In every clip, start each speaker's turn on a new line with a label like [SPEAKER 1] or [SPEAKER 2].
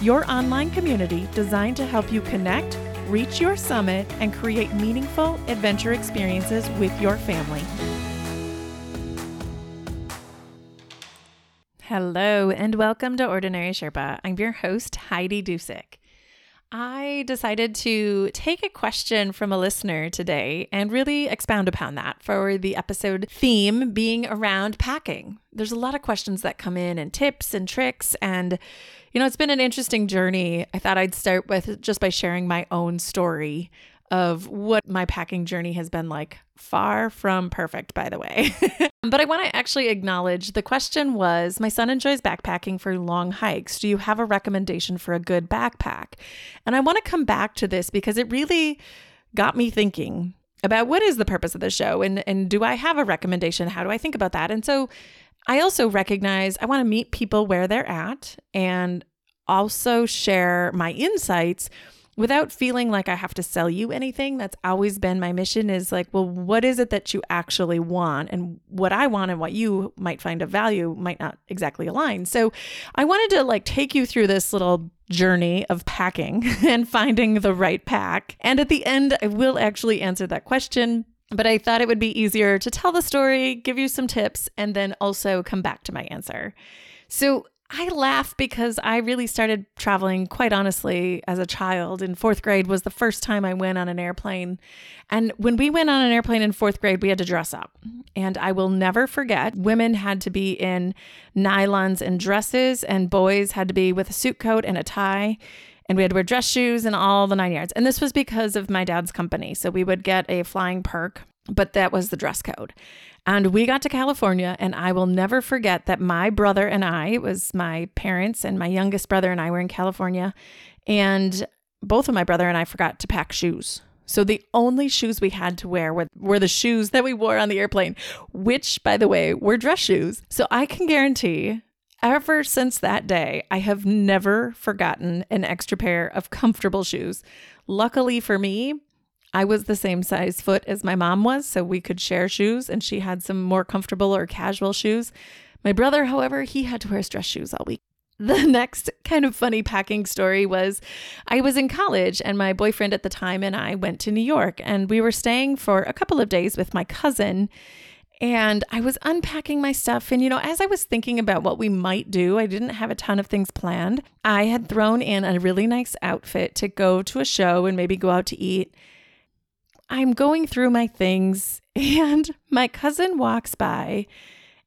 [SPEAKER 1] your online community designed to help you connect, reach your summit, and create meaningful adventure experiences with your family. Hello, and welcome to Ordinary Sherpa. I'm your host, Heidi Dusick. I decided to take a question from a listener today and really expound upon that for the episode theme being around packing. There's a lot of questions that come in and tips and tricks and you know, it's been an interesting journey. I thought I'd start with just by sharing my own story of what my packing journey has been like. Far from perfect, by the way. but I want to actually acknowledge the question was My son enjoys backpacking for long hikes. Do you have a recommendation for a good backpack? And I want to come back to this because it really got me thinking about what is the purpose of the show and, and do I have a recommendation? How do I think about that? And so I also recognize I want to meet people where they're at and also share my insights without feeling like I have to sell you anything. That's always been my mission is like, well, what is it that you actually want? And what I want and what you might find of value might not exactly align. So I wanted to like take you through this little journey of packing and finding the right pack. And at the end, I will actually answer that question. But I thought it would be easier to tell the story, give you some tips, and then also come back to my answer. So I laugh because I really started traveling quite honestly as a child. In fourth grade was the first time I went on an airplane. And when we went on an airplane in fourth grade, we had to dress up. And I will never forget, women had to be in nylons and dresses, and boys had to be with a suit coat and a tie. And we had to wear dress shoes and all the nine yards. And this was because of my dad's company. So we would get a flying perk but that was the dress code. And we got to California, and I will never forget that my brother and I, it was my parents and my youngest brother and I were in California, and both of my brother and I forgot to pack shoes. So the only shoes we had to wear were, were the shoes that we wore on the airplane, which, by the way, were dress shoes. So I can guarantee ever since that day, I have never forgotten an extra pair of comfortable shoes. Luckily for me, I was the same size foot as my mom was, so we could share shoes, and she had some more comfortable or casual shoes. My brother, however, he had to wear dress shoes all week. The next kind of funny packing story was I was in college, and my boyfriend at the time and I went to New York, and we were staying for a couple of days with my cousin. And I was unpacking my stuff. And, you know, as I was thinking about what we might do, I didn't have a ton of things planned. I had thrown in a really nice outfit to go to a show and maybe go out to eat. I'm going through my things and my cousin walks by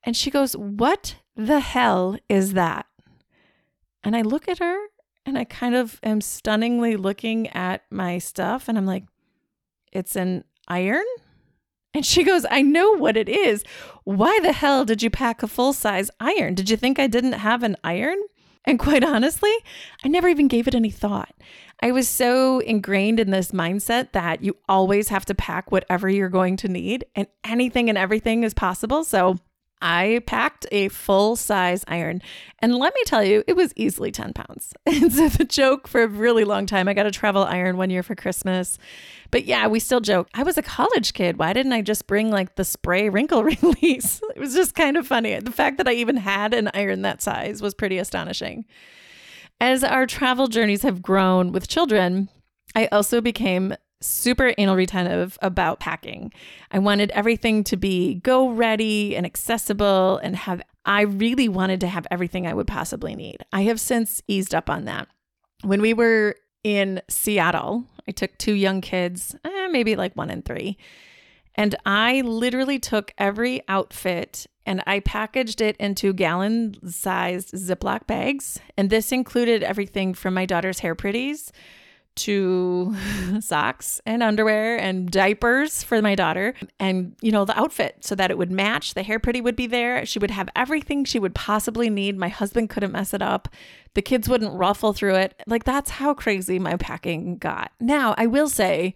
[SPEAKER 1] and she goes, What the hell is that? And I look at her and I kind of am stunningly looking at my stuff and I'm like, It's an iron? And she goes, I know what it is. Why the hell did you pack a full size iron? Did you think I didn't have an iron? And quite honestly, I never even gave it any thought. I was so ingrained in this mindset that you always have to pack whatever you're going to need and anything and everything is possible. So I packed a full size iron. And let me tell you, it was easily 10 pounds. And so the joke for a really long time, I got a travel iron one year for Christmas. But yeah, we still joke. I was a college kid. Why didn't I just bring like the spray wrinkle release? It was just kind of funny. The fact that I even had an iron that size was pretty astonishing. As our travel journeys have grown with children, I also became super anal retentive about packing. I wanted everything to be go ready and accessible and have I really wanted to have everything I would possibly need. I have since eased up on that. When we were in Seattle, I took two young kids, eh, maybe like one and three, and I literally took every outfit and I packaged it into gallon sized Ziploc bags. And this included everything from my daughter's hair pretties to socks and underwear and diapers for my daughter and you know the outfit so that it would match the hair pretty would be there. She would have everything she would possibly need. My husband couldn't mess it up. The kids wouldn't ruffle through it. Like that's how crazy my packing got. Now i will say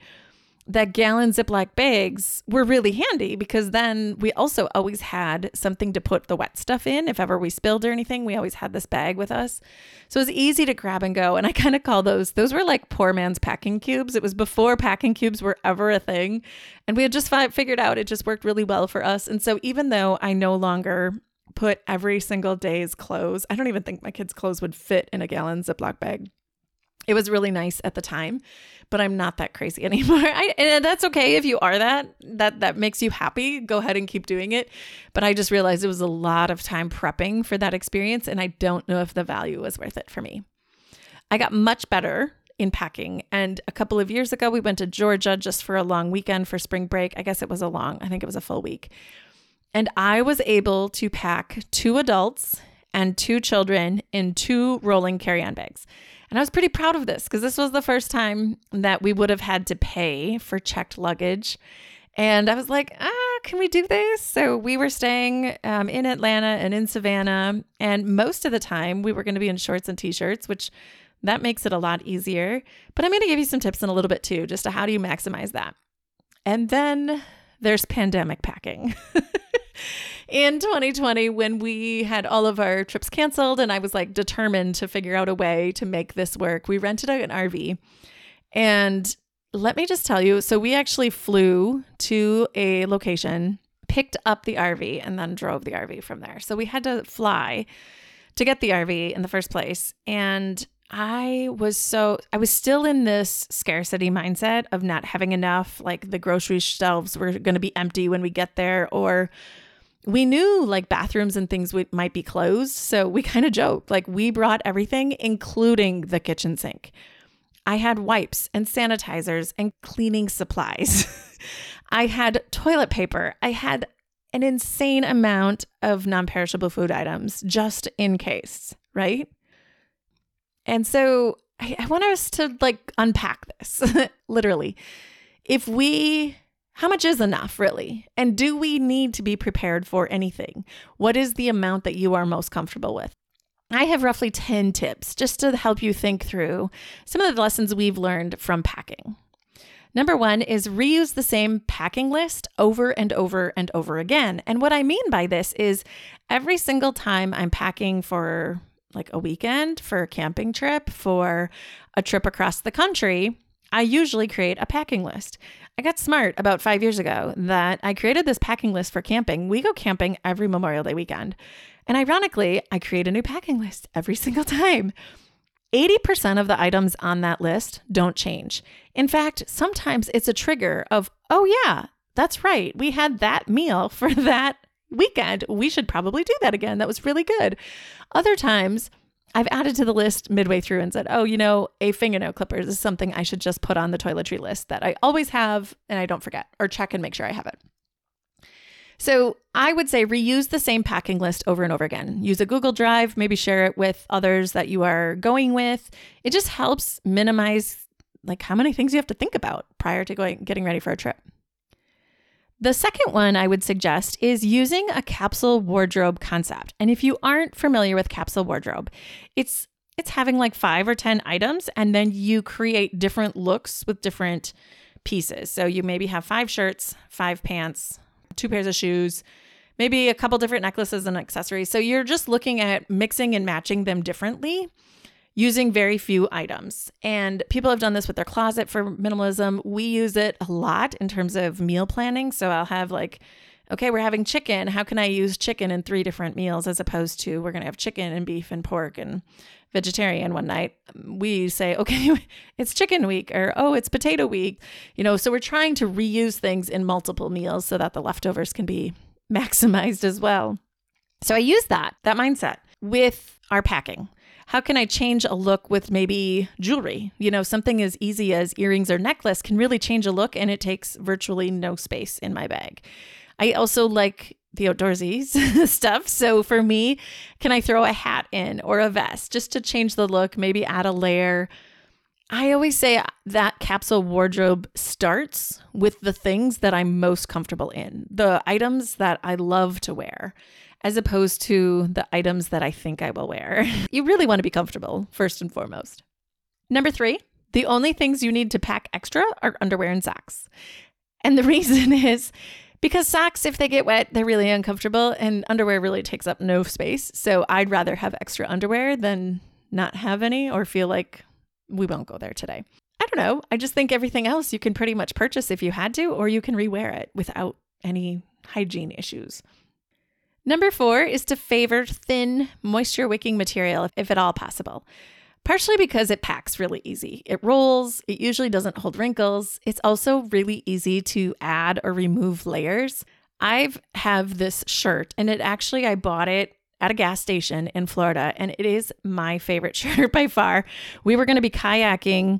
[SPEAKER 1] that gallon Ziploc bags were really handy because then we also always had something to put the wet stuff in. If ever we spilled or anything, we always had this bag with us. So it was easy to grab and go. And I kind of call those, those were like poor man's packing cubes. It was before packing cubes were ever a thing. And we had just fi- figured out it just worked really well for us. And so even though I no longer put every single day's clothes, I don't even think my kids' clothes would fit in a gallon Ziploc bag. It was really nice at the time but I'm not that crazy anymore. I, and that's okay if you are that. That that makes you happy. Go ahead and keep doing it. But I just realized it was a lot of time prepping for that experience, and I don't know if the value was worth it for me. I got much better in packing. And a couple of years ago, we went to Georgia just for a long weekend for spring break. I guess it was a long, I think it was a full week. And I was able to pack two adults and two children in two rolling carry on bags. And I was pretty proud of this because this was the first time that we would have had to pay for checked luggage. And I was like, ah, can we do this? So we were staying um, in Atlanta and in Savannah. And most of the time we were going to be in shorts and t shirts, which that makes it a lot easier. But I'm going to give you some tips in a little bit too, just to how do you maximize that. And then there's pandemic packing. in 2020 when we had all of our trips canceled and I was like determined to figure out a way to make this work. We rented out an RV. And let me just tell you so we actually flew to a location, picked up the RV, and then drove the RV from there. So we had to fly to get the RV in the first place. And I was so, I was still in this scarcity mindset of not having enough. Like the grocery shelves were going to be empty when we get there, or we knew like bathrooms and things would, might be closed. So we kind of joked like we brought everything, including the kitchen sink. I had wipes and sanitizers and cleaning supplies. I had toilet paper. I had an insane amount of non perishable food items just in case, right? And so I, I want us to like unpack this literally. If we how much is enough, really? And do we need to be prepared for anything? What is the amount that you are most comfortable with? I have roughly 10 tips just to help you think through some of the lessons we've learned from packing. Number one is reuse the same packing list over and over and over again. And what I mean by this is every single time I'm packing for like a weekend, for a camping trip, for a trip across the country, I usually create a packing list. I got smart about five years ago that I created this packing list for camping. We go camping every Memorial Day weekend. And ironically, I create a new packing list every single time. 80% of the items on that list don't change. In fact, sometimes it's a trigger of, oh, yeah, that's right. We had that meal for that weekend. We should probably do that again. That was really good. Other times, I've added to the list midway through and said, oh, you know, a fingernail clippers is something I should just put on the toiletry list that I always have and I don't forget or check and make sure I have it. So I would say reuse the same packing list over and over again. Use a Google Drive, maybe share it with others that you are going with. It just helps minimize like how many things you have to think about prior to going getting ready for a trip. The second one I would suggest is using a capsule wardrobe concept. And if you aren't familiar with capsule wardrobe, it's it's having like 5 or 10 items and then you create different looks with different pieces. So you maybe have 5 shirts, 5 pants, two pairs of shoes, maybe a couple different necklaces and accessories. So you're just looking at mixing and matching them differently using very few items. And people have done this with their closet for minimalism. We use it a lot in terms of meal planning. So I'll have like, okay, we're having chicken. How can I use chicken in three different meals as opposed to we're going to have chicken and beef and pork and vegetarian one night? We say, okay, it's chicken week or oh, it's potato week. You know, so we're trying to reuse things in multiple meals so that the leftovers can be maximized as well. So I use that, that mindset with our packing. How can I change a look with maybe jewelry? You know, something as easy as earrings or necklace can really change a look and it takes virtually no space in my bag. I also like the outdoorsy stuff. So for me, can I throw a hat in or a vest just to change the look, maybe add a layer? I always say that capsule wardrobe starts with the things that I'm most comfortable in, the items that I love to wear, as opposed to the items that I think I will wear. you really want to be comfortable, first and foremost. Number three, the only things you need to pack extra are underwear and socks. And the reason is because socks, if they get wet, they're really uncomfortable, and underwear really takes up no space. So I'd rather have extra underwear than not have any or feel like we won't go there today. I don't know. I just think everything else you can pretty much purchase if you had to, or you can rewear it without any hygiene issues. Number four is to favor thin, moisture wicking material if at all possible. Partially because it packs really easy. It rolls, it usually doesn't hold wrinkles. It's also really easy to add or remove layers. I have have this shirt and it actually I bought it at a gas station in Florida, and it is my favorite shirt by far. We were going to be kayaking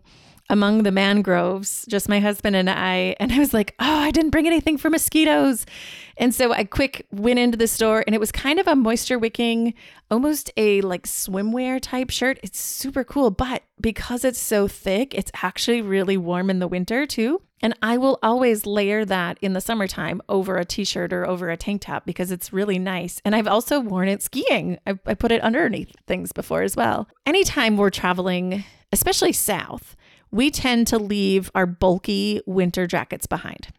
[SPEAKER 1] among the mangroves, just my husband and I. And I was like, oh, I didn't bring anything for mosquitoes. And so I quick went into the store and it was kind of a moisture wicking, almost a like swimwear type shirt. It's super cool, but because it's so thick, it's actually really warm in the winter too. And I will always layer that in the summertime over a t shirt or over a tank top because it's really nice. And I've also worn it skiing. I, I put it underneath things before as well. Anytime we're traveling, especially south, we tend to leave our bulky winter jackets behind.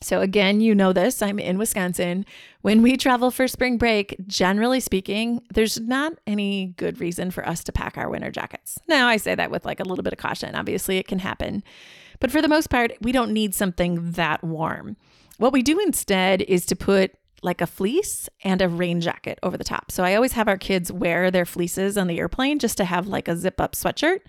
[SPEAKER 1] So, again, you know this, I'm in Wisconsin. When we travel for spring break, generally speaking, there's not any good reason for us to pack our winter jackets. Now, I say that with like a little bit of caution. Obviously, it can happen. But for the most part, we don't need something that warm. What we do instead is to put like a fleece and a rain jacket over the top. So I always have our kids wear their fleeces on the airplane just to have like a zip up sweatshirt.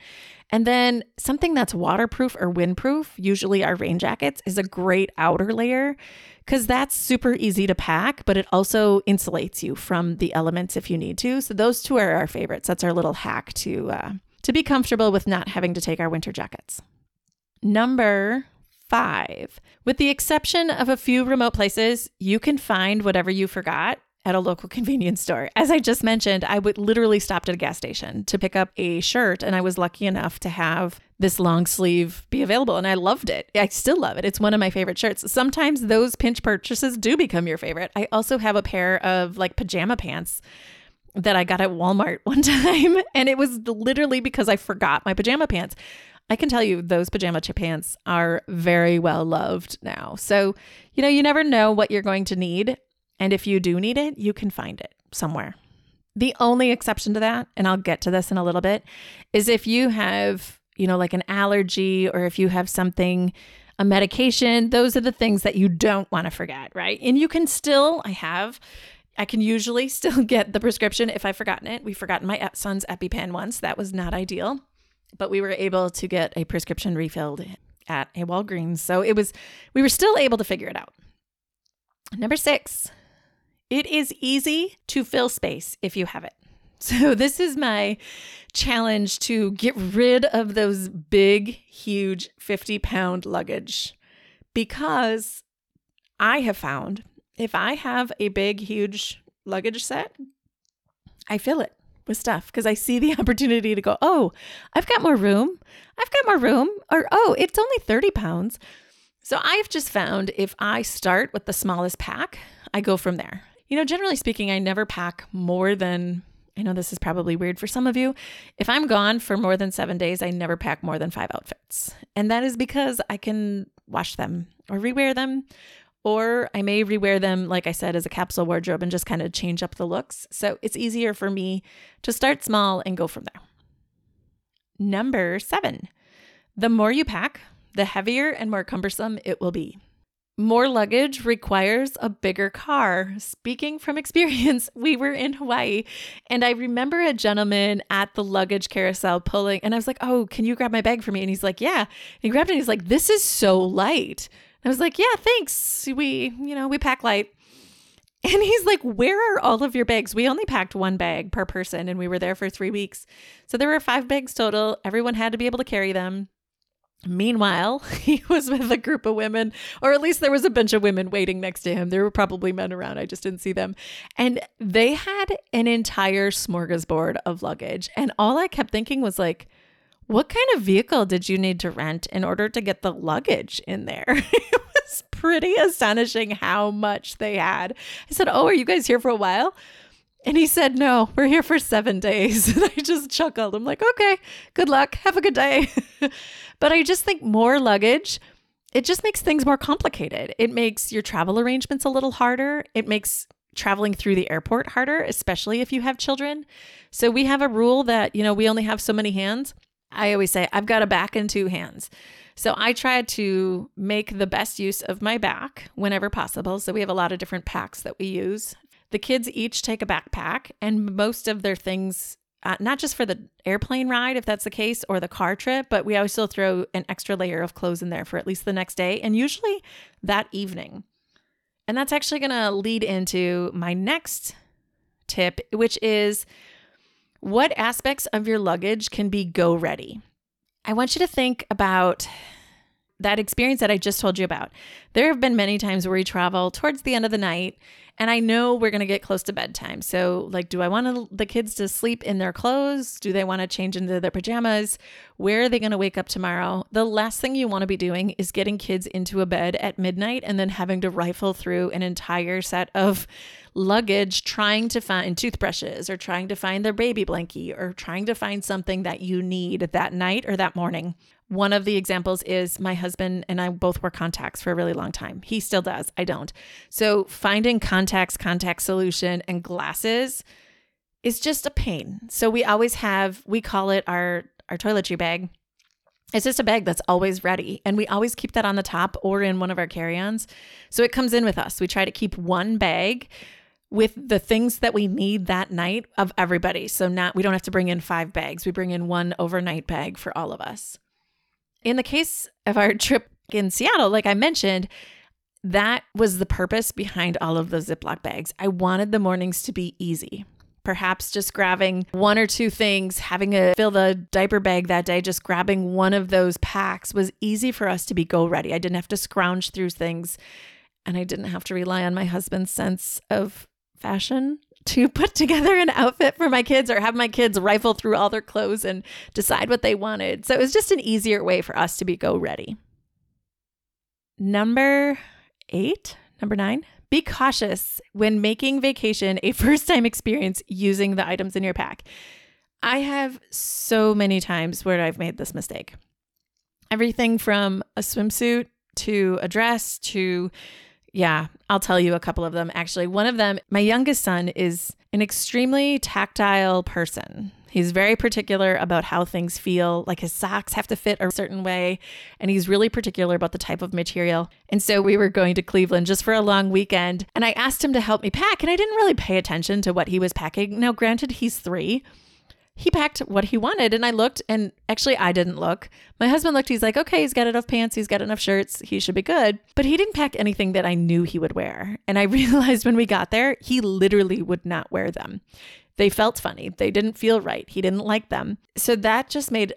[SPEAKER 1] And then something that's waterproof or windproof, usually our rain jackets, is a great outer layer because that's super easy to pack, but it also insulates you from the elements if you need to. So those two are our favorites. That's our little hack to uh, to be comfortable with not having to take our winter jackets. Number five. With the exception of a few remote places, you can find whatever you forgot at a local convenience store. As I just mentioned, I would literally stopped at a gas station to pick up a shirt, and I was lucky enough to have this long sleeve be available, and I loved it. I still love it. It's one of my favorite shirts. Sometimes those pinch purchases do become your favorite. I also have a pair of like pajama pants that I got at Walmart one time, and it was literally because I forgot my pajama pants. I can tell you those pajama pants are very well loved now. So, you know, you never know what you're going to need. And if you do need it, you can find it somewhere. The only exception to that, and I'll get to this in a little bit, is if you have, you know, like an allergy or if you have something, a medication, those are the things that you don't want to forget, right? And you can still, I have, I can usually still get the prescription if I've forgotten it. We've forgotten my son's EpiPen once. That was not ideal, but we were able to get a prescription refilled at a Walgreens. So it was, we were still able to figure it out. Number six, it is easy to fill space if you have it. So, this is my challenge to get rid of those big, huge 50 pound luggage because I have found if I have a big, huge luggage set, I fill it with stuff because I see the opportunity to go, oh, I've got more room. I've got more room. Or, oh, it's only 30 pounds. So I've just found if I start with the smallest pack, I go from there. You know, generally speaking, I never pack more than, I know this is probably weird for some of you. If I'm gone for more than seven days, I never pack more than five outfits. And that is because I can wash them or rewear them, or I may rewear them, like I said, as a capsule wardrobe and just kind of change up the looks. So it's easier for me to start small and go from there. Number seven, the more you pack, the heavier and more cumbersome it will be. More luggage requires a bigger car. Speaking from experience, we were in Hawaii and I remember a gentleman at the luggage carousel pulling, and I was like, Oh, can you grab my bag for me? And he's like, Yeah. And he grabbed it and he's like, This is so light. I was like, Yeah, thanks. We, you know, we pack light. And he's like, Where are all of your bags? We only packed one bag per person and we were there for three weeks. So there were five bags total. Everyone had to be able to carry them. Meanwhile, he was with a group of women, or at least there was a bunch of women waiting next to him. There were probably men around. I just didn't see them. And they had an entire smorgasbord of luggage. And all I kept thinking was like, What kind of vehicle did you need to rent in order to get the luggage in there? it was pretty astonishing how much they had. I said, Oh, are you guys here for a while? And he said, No, we're here for seven days. And I just chuckled. I'm like, Okay, good luck. Have a good day. but I just think more luggage, it just makes things more complicated. It makes your travel arrangements a little harder. It makes traveling through the airport harder, especially if you have children. So we have a rule that, you know, we only have so many hands. I always say, I've got a back and two hands. So I try to make the best use of my back whenever possible. So we have a lot of different packs that we use. The kids each take a backpack, and most of their things, uh, not just for the airplane ride, if that's the case, or the car trip, but we always also throw an extra layer of clothes in there for at least the next day, and usually that evening. And that's actually going to lead into my next tip, which is what aspects of your luggage can be go ready? I want you to think about that experience that I just told you about. There have been many times where we travel towards the end of the night and I know we're going to get close to bedtime. So, like, do I want the kids to sleep in their clothes? Do they want to change into their pajamas? Where are they going to wake up tomorrow? The last thing you want to be doing is getting kids into a bed at midnight and then having to rifle through an entire set of luggage trying to find toothbrushes or trying to find their baby blankie or trying to find something that you need that night or that morning. One of the examples is my husband and I both wore contacts for a really long time. He still does. I don't. So finding contacts, contact solution, and glasses is just a pain. So we always have, we call it our our toiletry bag. It's just a bag that's always ready. And we always keep that on the top or in one of our carry ons. So it comes in with us. We try to keep one bag with the things that we need that night of everybody. So not we don't have to bring in five bags. We bring in one overnight bag for all of us. In the case of our trip in Seattle, like I mentioned, that was the purpose behind all of those Ziploc bags. I wanted the mornings to be easy. Perhaps just grabbing one or two things, having to fill the diaper bag that day, just grabbing one of those packs was easy for us to be go ready. I didn't have to scrounge through things and I didn't have to rely on my husband's sense of fashion to put together an outfit for my kids or have my kids rifle through all their clothes and decide what they wanted. So it was just an easier way for us to be go ready. Number eight, number nine, be cautious when making vacation a first time experience using the items in your pack. I have so many times where I've made this mistake. Everything from a swimsuit to a dress to yeah, I'll tell you a couple of them. Actually, one of them, my youngest son is an extremely tactile person. He's very particular about how things feel, like his socks have to fit a certain way, and he's really particular about the type of material. And so we were going to Cleveland just for a long weekend, and I asked him to help me pack, and I didn't really pay attention to what he was packing. Now, granted, he's three, he packed what he wanted and I looked and actually I didn't look. My husband looked, he's like, okay, he's got enough pants, he's got enough shirts, he should be good. But he didn't pack anything that I knew he would wear. And I realized when we got there, he literally would not wear them. They felt funny, they didn't feel right, he didn't like them. So that just made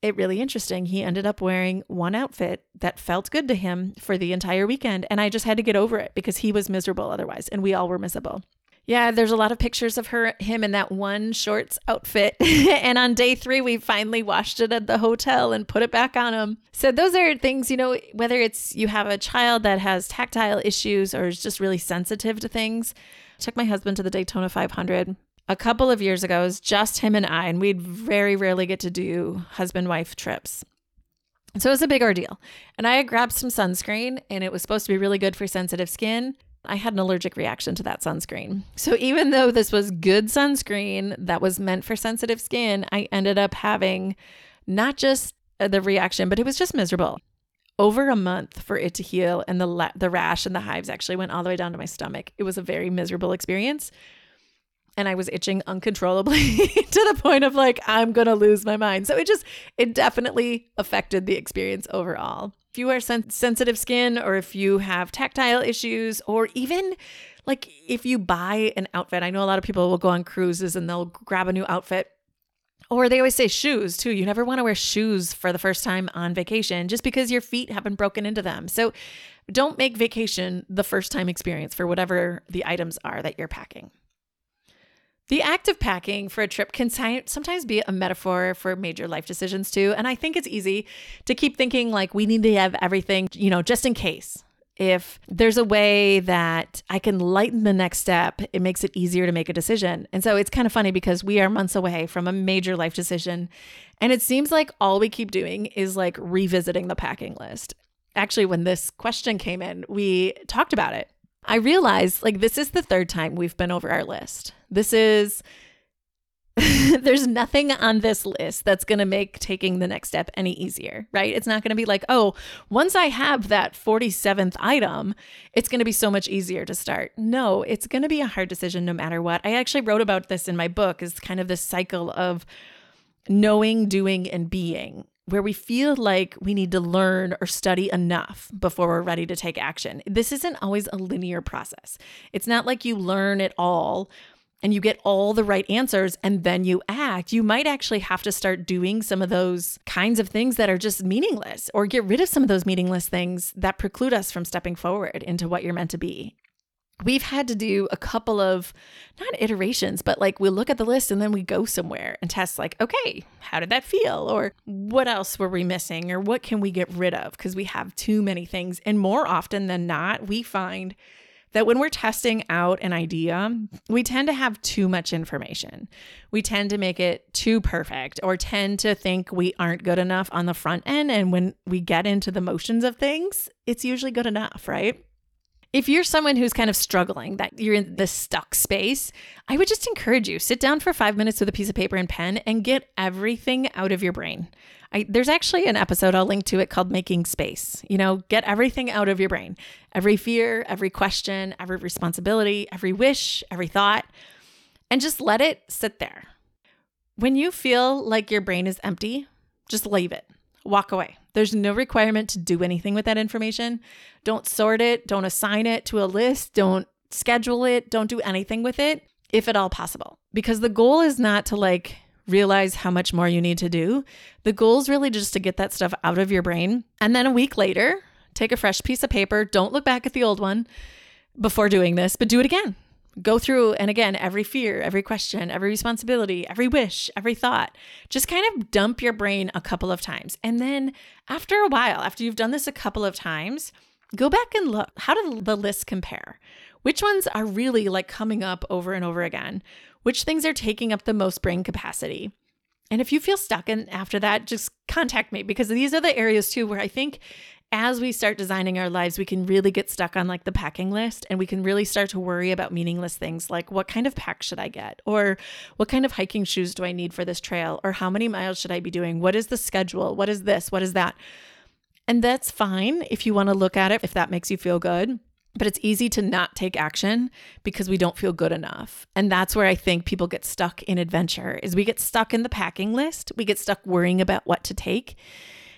[SPEAKER 1] it really interesting. He ended up wearing one outfit that felt good to him for the entire weekend. And I just had to get over it because he was miserable otherwise, and we all were miserable. Yeah, there's a lot of pictures of her, him in that one shorts outfit. and on day three, we finally washed it at the hotel and put it back on him. So those are things, you know, whether it's you have a child that has tactile issues or is just really sensitive to things. I took my husband to the Daytona 500 a couple of years ago. It was just him and I, and we'd very rarely get to do husband wife trips. So it was a big ordeal. And I grabbed some sunscreen, and it was supposed to be really good for sensitive skin. I had an allergic reaction to that sunscreen. So even though this was good sunscreen that was meant for sensitive skin, I ended up having not just uh, the reaction, but it was just miserable. Over a month for it to heal, and the la- the rash and the hives actually went all the way down to my stomach. It was a very miserable experience, and I was itching uncontrollably to the point of like I'm gonna lose my mind. So it just it definitely affected the experience overall if you are sen- sensitive skin or if you have tactile issues or even like if you buy an outfit, I know a lot of people will go on cruises and they'll grab a new outfit. Or they always say shoes too. You never want to wear shoes for the first time on vacation just because your feet haven't broken into them. So don't make vacation the first time experience for whatever the items are that you're packing. The act of packing for a trip can sometimes be a metaphor for major life decisions too. And I think it's easy to keep thinking like we need to have everything, you know, just in case. If there's a way that I can lighten the next step, it makes it easier to make a decision. And so it's kind of funny because we are months away from a major life decision. And it seems like all we keep doing is like revisiting the packing list. Actually, when this question came in, we talked about it I realized like this is the third time we've been over our list. This is there's nothing on this list that's going to make taking the next step any easier, right? It's not going to be like, oh, once I have that 47th item, it's going to be so much easier to start. No, it's going to be a hard decision no matter what. I actually wrote about this in my book is kind of this cycle of knowing, doing, and being where we feel like we need to learn or study enough before we're ready to take action. This isn't always a linear process. It's not like you learn it all and you get all the right answers and then you act. You might actually have to start doing some of those kinds of things that are just meaningless or get rid of some of those meaningless things that preclude us from stepping forward into what you're meant to be we've had to do a couple of not iterations, but like we look at the list and then we go somewhere and test, like, okay, how did that feel? Or what else were we missing? Or what can we get rid of? Because we have too many things. And more often than not, we find that when we're testing out an idea, we tend to have too much information. We tend to make it too perfect or tend to think we aren't good enough on the front end. And when we get into the motions of things, it's usually good enough, right? If you're someone who's kind of struggling, that you're in the stuck space, I would just encourage you sit down for five minutes with a piece of paper and pen and get everything out of your brain. I, there's actually an episode I'll link to it called Making Space. You know, get everything out of your brain every fear, every question, every responsibility, every wish, every thought, and just let it sit there. When you feel like your brain is empty, just leave it walk away. There's no requirement to do anything with that information. Don't sort it, don't assign it to a list, don't schedule it, don't do anything with it, if at all possible. Because the goal is not to like realize how much more you need to do. The goal is really just to get that stuff out of your brain. And then a week later, take a fresh piece of paper, don't look back at the old one before doing this, but do it again go through and again every fear every question every responsibility every wish every thought just kind of dump your brain a couple of times. And then after a while after you've done this a couple of times go back and look. How do the lists compare? Which ones are really like coming up over and over again? Which things are taking up the most brain capacity? And if you feel stuck and after that just contact me because these are the areas too where i think as we start designing our lives, we can really get stuck on like the packing list and we can really start to worry about meaningless things like what kind of pack should I get? Or what kind of hiking shoes do I need for this trail? Or how many miles should I be doing? What is the schedule? What is this? What is that? And that's fine if you want to look at it, if that makes you feel good. But it's easy to not take action because we don't feel good enough. And that's where I think people get stuck in adventure is we get stuck in the packing list. We get stuck worrying about what to take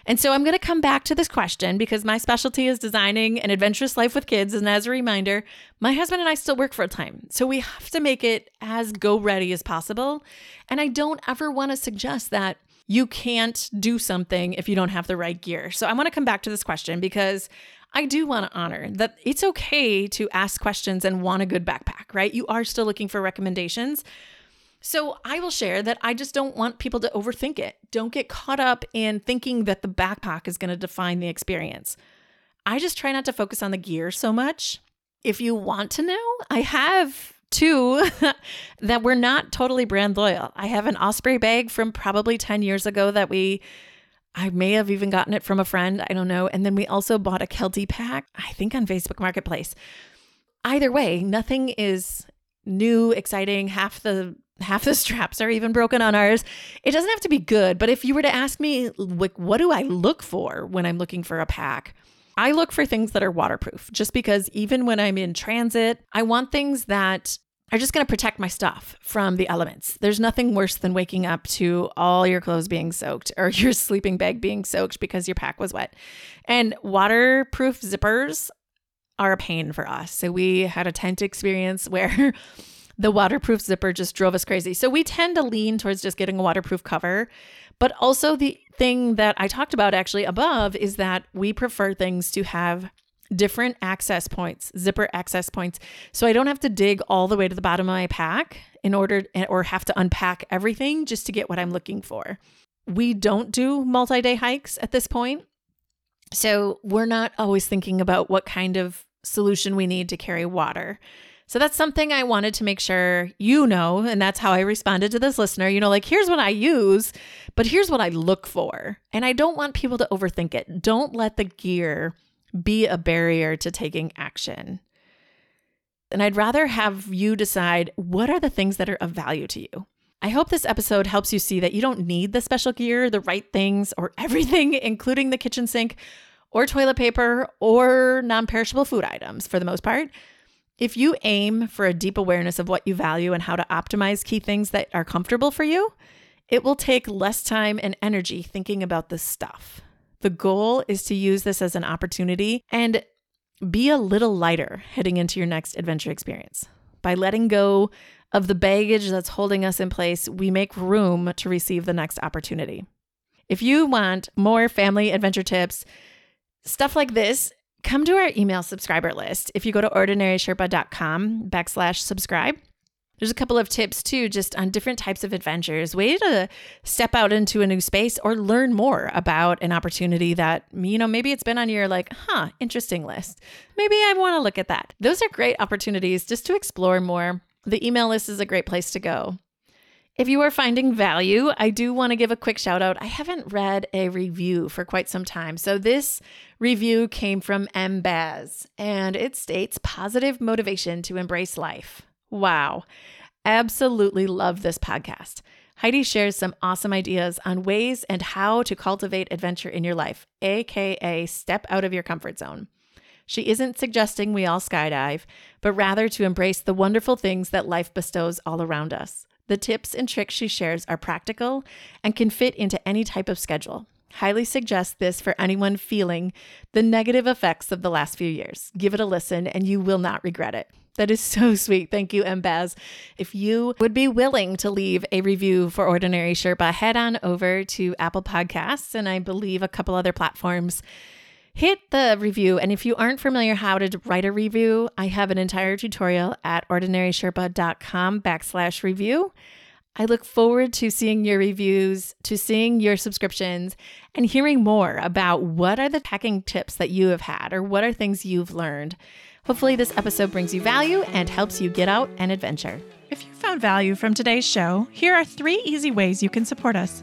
[SPEAKER 1] and so I'm going to come back to this question because my specialty is designing an adventurous life with kids. And as a reminder, my husband and I still work full time. So we have to make it as go ready as possible. And I don't ever want to suggest that you can't do something if you don't have the right gear. So I want to come back to this question because I do want to honor that it's okay to ask questions and want a good backpack, right? You are still looking for recommendations. So I will share that I just don't want people to overthink it. Don't get caught up in thinking that the backpack is going to define the experience. I just try not to focus on the gear so much. If you want to know, I have two that we're not totally brand loyal. I have an Osprey bag from probably 10 years ago that we I may have even gotten it from a friend, I don't know. And then we also bought a Kelty pack, I think on Facebook Marketplace. Either way, nothing is new, exciting. Half the half the straps are even broken on ours. It doesn't have to be good, but if you were to ask me, like, what do I look for when I'm looking for a pack? I look for things that are waterproof just because even when I'm in transit, I want things that are just going to protect my stuff from the elements. There's nothing worse than waking up to all your clothes being soaked or your sleeping bag being soaked because your pack was wet. And waterproof zippers are a pain for us. So we had a tent experience where the waterproof zipper just drove us crazy. So we tend to lean towards just getting a waterproof cover. But also, the thing that I talked about actually above is that we prefer things to have different access points, zipper access points. So I don't have to dig all the way to the bottom of my pack in order or have to unpack everything just to get what I'm looking for. We don't do multi day hikes at this point. So we're not always thinking about what kind of solution we need to carry water. So that's something I wanted to make sure you know. And that's how I responded to this listener. You know, like, here's what I use, but here's what I look for. And I don't want people to overthink it. Don't let the gear be a barrier to taking action. And I'd rather have you decide what are the things that are of value to you. I hope this episode helps you see that you don't need the special gear, the right things, or everything, including the kitchen sink or toilet paper or non perishable food items for the most part. If you aim for a deep awareness of what you value and how to optimize key things that are comfortable for you, it will take less time and energy thinking about this stuff. The goal is to use this as an opportunity and be a little lighter heading into your next adventure experience. By letting go of the baggage that's holding us in place, we make room to receive the next opportunity. If you want more family adventure tips, stuff like this, come to our email subscriber list. If you go to ordinarysherpa.com backslash subscribe, there's a couple of tips too, just on different types of adventures, way to step out into a new space or learn more about an opportunity that, you know, maybe it's been on your like, huh, interesting list. Maybe I want to look at that. Those are great opportunities just to explore more. The email list is a great place to go. If you are finding value, I do want to give a quick shout out. I haven't read a review for quite some time. So, this review came from M. Baz, and it states positive motivation to embrace life. Wow. Absolutely love this podcast. Heidi shares some awesome ideas on ways and how to cultivate adventure in your life, aka step out of your comfort zone. She isn't suggesting we all skydive, but rather to embrace the wonderful things that life bestows all around us. The tips and tricks she shares are practical and can fit into any type of schedule. Highly suggest this for anyone feeling the negative effects of the last few years. Give it a listen and you will not regret it. That is so sweet. Thank you, Mbaz. If you would be willing to leave a review for Ordinary Sherpa, head on over to Apple Podcasts and I believe a couple other platforms. Hit the review. And if you aren't familiar how to write a review, I have an entire tutorial at ordinarysherpa.com backslash review. I look forward to seeing your reviews, to seeing your subscriptions, and hearing more about what are the packing tips that you have had or what are things you've learned. Hopefully, this episode brings you value and helps you get out and adventure.
[SPEAKER 2] If you found value from today's show, here are three easy ways you can support us.